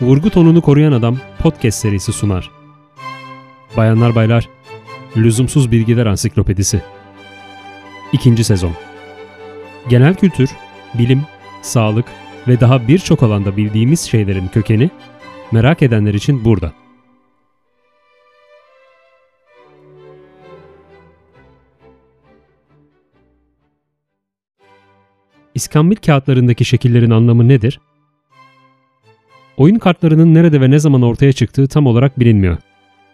Vurgu tonunu koruyan adam podcast serisi sunar. Bayanlar baylar, Lüzumsuz Bilgiler Ansiklopedisi. İkinci sezon. Genel kültür, bilim, sağlık ve daha birçok alanda bildiğimiz şeylerin kökeni merak edenler için burada. İskambil kağıtlarındaki şekillerin anlamı nedir? Oyun kartlarının nerede ve ne zaman ortaya çıktığı tam olarak bilinmiyor.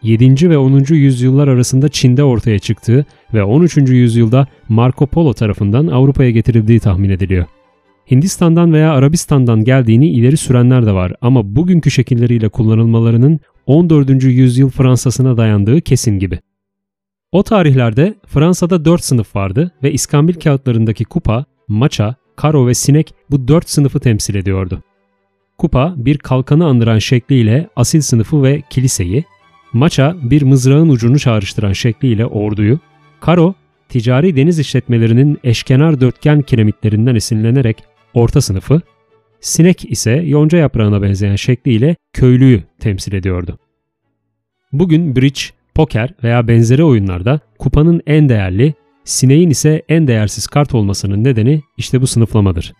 7. ve 10. yüzyıllar arasında Çin'de ortaya çıktığı ve 13. yüzyılda Marco Polo tarafından Avrupa'ya getirildiği tahmin ediliyor. Hindistan'dan veya Arabistan'dan geldiğini ileri sürenler de var ama bugünkü şekilleriyle kullanılmalarının 14. yüzyıl Fransa'sına dayandığı kesin gibi. O tarihlerde Fransa'da 4 sınıf vardı ve iskambil kağıtlarındaki kupa, maça, karo ve sinek bu 4 sınıfı temsil ediyordu. Kupa bir kalkanı andıran şekliyle asil sınıfı ve kiliseyi, maça bir mızrağın ucunu çağrıştıran şekliyle orduyu, karo ticari deniz işletmelerinin eşkenar dörtgen kiremitlerinden esinlenerek orta sınıfı, sinek ise yonca yaprağına benzeyen şekliyle köylüyü temsil ediyordu. Bugün bridge, poker veya benzeri oyunlarda kupanın en değerli, sineğin ise en değersiz kart olmasının nedeni işte bu sınıflamadır.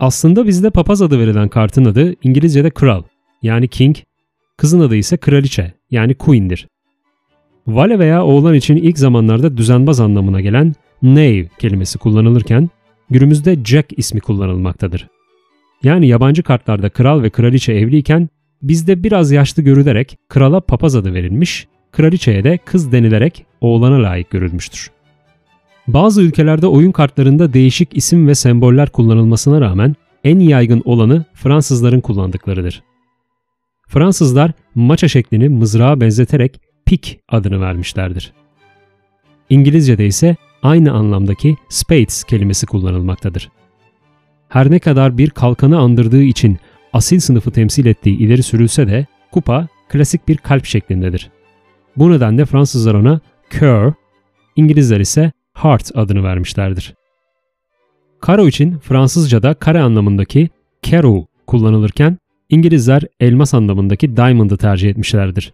Aslında bizde papaz adı verilen kartın adı İngilizce'de kral yani king, kızın adı ise kraliçe yani queen'dir. Vale veya oğlan için ilk zamanlarda düzenbaz anlamına gelen knave kelimesi kullanılırken günümüzde Jack ismi kullanılmaktadır. Yani yabancı kartlarda kral ve kraliçe evliyken bizde biraz yaşlı görülerek krala papaz adı verilmiş, kraliçeye de kız denilerek oğlana layık görülmüştür. Bazı ülkelerde oyun kartlarında değişik isim ve semboller kullanılmasına rağmen en yaygın olanı Fransızların kullandıklarıdır. Fransızlar maça şeklini mızrağa benzeterek pik adını vermişlerdir. İngilizce'de ise aynı anlamdaki spades kelimesi kullanılmaktadır. Her ne kadar bir kalkanı andırdığı için asil sınıfı temsil ettiği ileri sürülse de kupa klasik bir kalp şeklindedir. Bu nedenle Fransızlar ona cœur, İngilizler ise heart adını vermişlerdir. Karo için Fransızca'da kare anlamındaki carreau kullanılırken İngilizler elmas anlamındaki diamond'ı tercih etmişlerdir.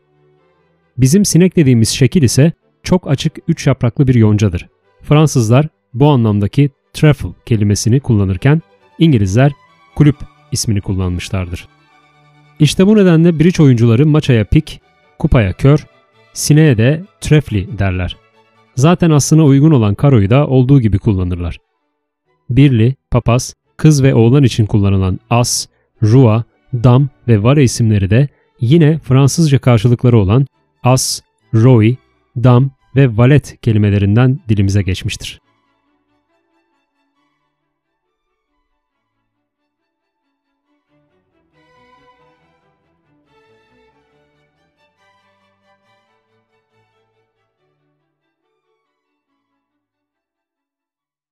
Bizim sinek dediğimiz şekil ise çok açık üç yapraklı bir yoncadır. Fransızlar bu anlamdaki truffle kelimesini kullanırken İngilizler kulüp ismini kullanmışlardır. İşte bu nedenle bridge oyuncuları maçaya pik, kupaya kör, sineğe de trefli derler. Zaten aslına uygun olan karoyu da olduğu gibi kullanırlar. Birli, papaz, kız ve oğlan için kullanılan as, rua, dam ve vara isimleri de yine Fransızca karşılıkları olan as, roi, dam ve valet kelimelerinden dilimize geçmiştir.